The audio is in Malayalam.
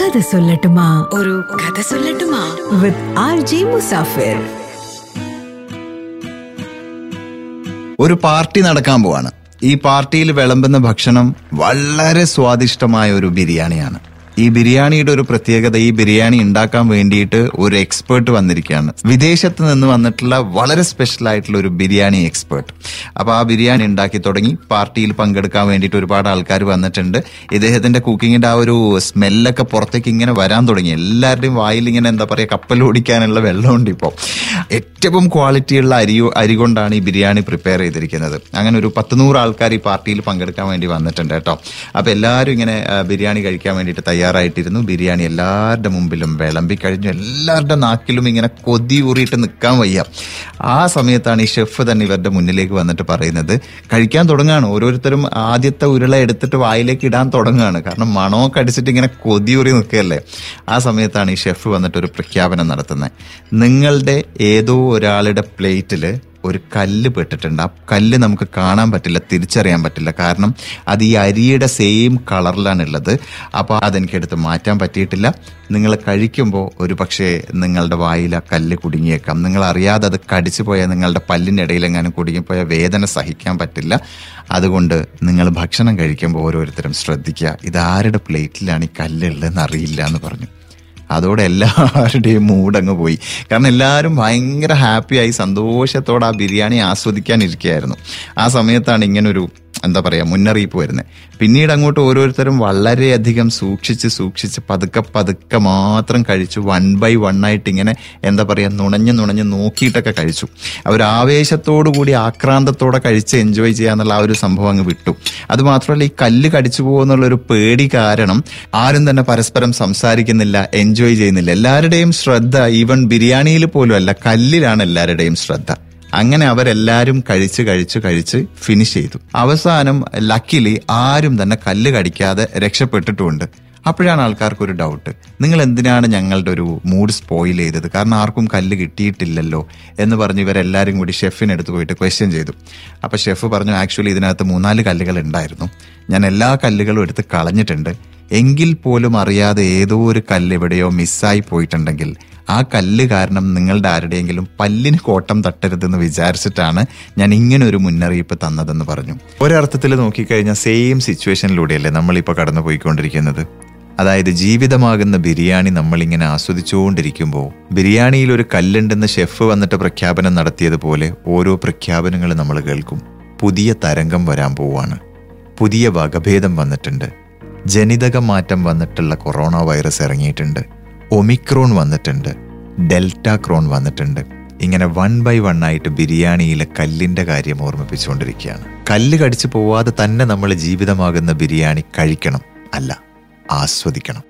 കഥ സൊല്ലട്ടുമാ. ഒരു കഥ സൊല്ലട്ടുമാ. With R G Musafir. ഒരു പാർട്ടി നടക്കാൻ പോവാണ്. ഈ പാർട്ടിയിൽ വിളമ്പുന്ന ഭക്ഷണം വളരെ സ്വാദിഷ്ടമായ ഒരു ബിരിയാണിയാണ്. ഈ ബിരിയാണിയുടെ ഒരു പ്രത്യേകത ഈ ബിരിയാണി ഉണ്ടാക്കാൻ വേണ്ടിയിട്ട് ഒരു എക്സ്പേർട്ട് വന്നിരിക്കുകയാണ്. വിദേശത്ത് നിന്ന് വന്നിട്ടുള്ള വളരെ സ്പെഷ്യൽ ആയിട്ടുള്ള ഒരു ബിരിയാണി എക്സ്പേർട്ട് അപ്പൊ ആ ബിരിയാണി ഉണ്ടാക്കി തുടങ്ങി. പാർട്ടിയിൽ പങ്കെടുക്കാൻ വേണ്ടിയിട്ട് ഒരുപാട് ആൾക്കാർ വന്നിട്ടുണ്ട്. ഇദ്ദേഹത്തിന്റെ കുക്കിങ്ങിന്റെ ആ ഒരു സ്മെല്ലൊക്കെ പുറത്തേക്ക് ഇങ്ങനെ വരാൻ തുടങ്ങി. എല്ലാവരുടെയും വായിൽ ഇങ്ങനെ എന്താ പറയുക കപ്പൽ ഓടിക്കാനുള്ള വെള്ളമുണ്ട് ഇപ്പോൾ ഏറ്റവും ക്വാളിറ്റിയുള്ള അരി അരി കൊണ്ടാണ് ഈ ബിരിയാണി പ്രിപ്പയർ ചെയ്തിരിക്കുന്നത്. അങ്ങനെ ഒരു പത്ത് നൂറ് ആൾക്കാർ ഈ പാർട്ടിയിൽ പങ്കെടുക്കാൻ വേണ്ടി വന്നിട്ടുണ്ട് കേട്ടോ. അപ്പൊ എല്ലാവരും ഇങ്ങനെ ബിരിയാണി കഴിക്കാൻ വേണ്ടിയിട്ട് തയ്യാറായിട്ടിരുന്നു. ബിരിയാണി എല്ലാവരുടെ മുമ്പിലും വിളമ്പി കഴിഞ്ഞു. എല്ലാവരുടെ നാക്കിലും ഇങ്ങനെ കൊതി ഊറിയിട്ട് നിൽക്കാൻ വയ്യ. ആ സമയത്താണ് ഈ ഷെഫ് തന്നെ ഇവരുടെ മുന്നിലേക്ക് വന്നിട്ട് പറയുന്നത് കഴിക്കാൻ തുടങ്ങുകയാണ് ഓരോരുത്തരും ആദ്യത്തെ ഉരുള എടുത്തിട്ട് വായിലേക്ക് ഇടാൻ തുടങ്ങുകയാണ് കാരണം മണമൊക്കെ അടിച്ചിട്ട് ഇങ്ങനെ കൊതിയൂറി നിൽക്കുകയല്ലേ? ആ സമയത്താണ് ഈ ഷെഫ് വന്നിട്ട് ഒരു പ്രഖ്യാപനം നടത്തുന്നത്. നിങ്ങളുടെ ഏതോ ഒരാളുടെ പ്ലേറ്റിൽ ഒരു കല്ല് പെട്ടിട്ടുണ്ട്. ആ കല്ല് നമുക്ക് കാണാൻ പറ്റില്ല തിരിച്ചറിയാൻ പറ്റില്ല. കാരണം അത് ഈ അരിയുടെ സെയിം കളറിലാണ് ഉള്ളത് അപ്പോൾ അതെനിക്ക് എടുത്ത് മാറ്റാൻ പറ്റിയിട്ടില്ല. നിങ്ങൾ കഴിക്കുമ്പോൾ ഒരു പക്ഷേ നിങ്ങളുടെ വായിൽ ആ കല്ല് കുടുങ്ങിയേക്കാം. നിങ്ങൾ അറിയാതെ അത് കടിച്ചു പോയാൽ നിങ്ങളുടെ പല്ലിന്റെ ഇടയിലെങ്ങാനും കുടുങ്ങിപ്പോയാൽ വേദന സഹിക്കാൻ പറ്റില്ല. അതുകൊണ്ട് നിങ്ങൾ ഭക്ഷണം കഴിക്കുമ്പോൾ ഓരോരുത്തരും ശ്രദ്ധിക്കുക. ഇതാരുടെ പ്ലേറ്റിലാണ് ഈ കല്ലുള്ളതെന്ന് അറിയില്ല എന്ന് പറഞ്ഞു. അതോടെ എല്ലാവരുടെയും മൂടങ്ങ് പോയി. കാരണം എല്ലാവരും ഭയങ്കര ഹാപ്പിയായി സന്തോഷത്തോടെ ആ ബിരിയാണി ആസ്വദിക്കാനിരിക്കുകയായിരുന്നു ആ സമയത്താണ് ഇങ്ങനൊരു എന്താ പറയുക മുന്നറിയിപ്പ് വരുന്നത് പിന്നീട് അങ്ങോട്ട് ഓരോരുത്തരും വളരെയധികം സൂക്ഷിച്ച് സൂക്ഷിച്ച് പതുക്കെ പതുക്കെ മാത്രം കഴിച്ചു വൺ ബൈ വൺ ആയിട്ട് ഇങ്ങനെ എന്താ പറയുക നുണഞ്ഞ് നുണഞ്ഞ് നോക്കിയിട്ടൊക്കെ കഴിച്ചു. അവർ ആവേശത്തോടു കൂടി ആക്രാന്തത്തോടെ കഴിച്ച് എൻജോയ് ചെയ്യാന്നുള്ള ആ ഒരു സംഭവം അങ്ങ് വിട്ടു. അത് മാത്രമല്ല ഈ കല്ല് കടിച്ചു പോകുന്നുള്ള ഒരു പേടി കാരണം ആരും തന്നെ പരസ്പരം സംസാരിക്കുന്നില്ല എൻജോയ് ചെയ്യുന്നില്ല. എല്ലാവരുടെയും ശ്രദ്ധ ഈവൻ ബിരിയാണിയിൽ പോലും അല്ല കല്ലിലാണ് എല്ലാവരുടെയും ശ്രദ്ധ. അങ്ങനെ അവരെല്ലാരും കഴിച്ച് കഴിച്ച് കഴിച്ച് ഫിനിഷ് ചെയ്തു. അവസാനം ലക്കിലി ആരും തന്നെ കല്ല് കടിക്കാതെ രക്ഷപ്പെട്ടിട്ടുമുണ്ട്. അപ്പോഴാണ് ആൾക്കാർക്ക് ഒരു ഡൗട്ട് നിങ്ങൾ എന്തിനാണ് ഞങ്ങളുടെ ഒരു മൂഡ് സ്പോയിൽ ചെയ്തത്? കാരണം ആർക്കും കല്ല് കിട്ടിയിട്ടില്ലല്ലോ എന്ന് പറഞ്ഞ് ഇവരെല്ലാവരും കൂടി ഷെഫിനെടുത്ത് പോയിട്ട് ക്വസ്റ്റ്യൻ ചെയ്തു. അപ്പോൾ ഷെഫ് പറഞ്ഞു ആക്ച്വലി ഇതിനകത്ത് മൂന്നാൽ കല്ലുകൾ ഉണ്ടായിരുന്നു. ഞാൻ എല്ലാ കല്ലുകളും എടുത്ത് കളഞ്ഞിട്ടുണ്ട്. എങ്കിൽ പോലും അറിയാതെ ഏതോ ഒരു കല്ല് എവിടെയോ മിസ്സായി പോയിട്ടുണ്ടെങ്കിൽ ആ കല്ല് കാരണം നിങ്ങളുടെ ആരുടെയെങ്കിലും പല്ലിന് കോട്ടം തട്ടരുതെന്ന് വിചാരിച്ചിട്ടാണ് ഞാൻ ഇങ്ങനെ ഒരു മുന്നറിയിപ്പ് തന്നതെന്ന് പറഞ്ഞു. ഒരർത്ഥത്തിൽ നോക്കിക്കഴിഞ്ഞാൽ സെയിം സിറ്റുവേഷനിലൂടെയല്ലേ നമ്മളിപ്പോൾ കടന്നു പോയിക്കൊണ്ടിരിക്കുന്നത് അതായത് ജീവിതമാകുന്ന ബിരിയാണി നമ്മളിങ്ങനെ ആസ്വദിച്ചുകൊണ്ടിരിക്കുമ്പോൾ ബിരിയാണിയിൽ ഒരു കല്ലുണ്ടെന്ന് ഷെഫ് വന്നിട്ട് പ്രഖ്യാപനം നടത്തിയതുപോലെ ഓരോ പ്രഖ്യാപനങ്ങൾ നമ്മൾ കേൾക്കും. പുതിയ തരംഗം വരാൻ പോവാണ്. പുതിയ വകഭേദം വന്നിട്ടുണ്ട്. ജനിതക മാറ്റം വന്നിട്ടുള്ള കൊറോണ വൈറസ് ഇറങ്ങിയിട്ടുണ്ട്. ഒമിക്രോൺ വന്നിട്ടുണ്ട്. ഡെൽറ്റ ക്രോൺ വന്നിട്ടുണ്ട്. ഇങ്ങനെ വൺ ബൈ വൺ ആയിട്ട് ബിരിയാണിയിലെ കല്ലിന്റെ കാര്യം ഓർമ്മിപ്പിച്ചുകൊണ്ടിരിക്കുകയാണ്. കല്ല് കടിച്ചു പോവാതെ തന്നെ നമ്മൾ ജീവിതമാകുന്ന ബിരിയാണി കഴിക്കണം. അല്ല ആസ്വദിക്കണം.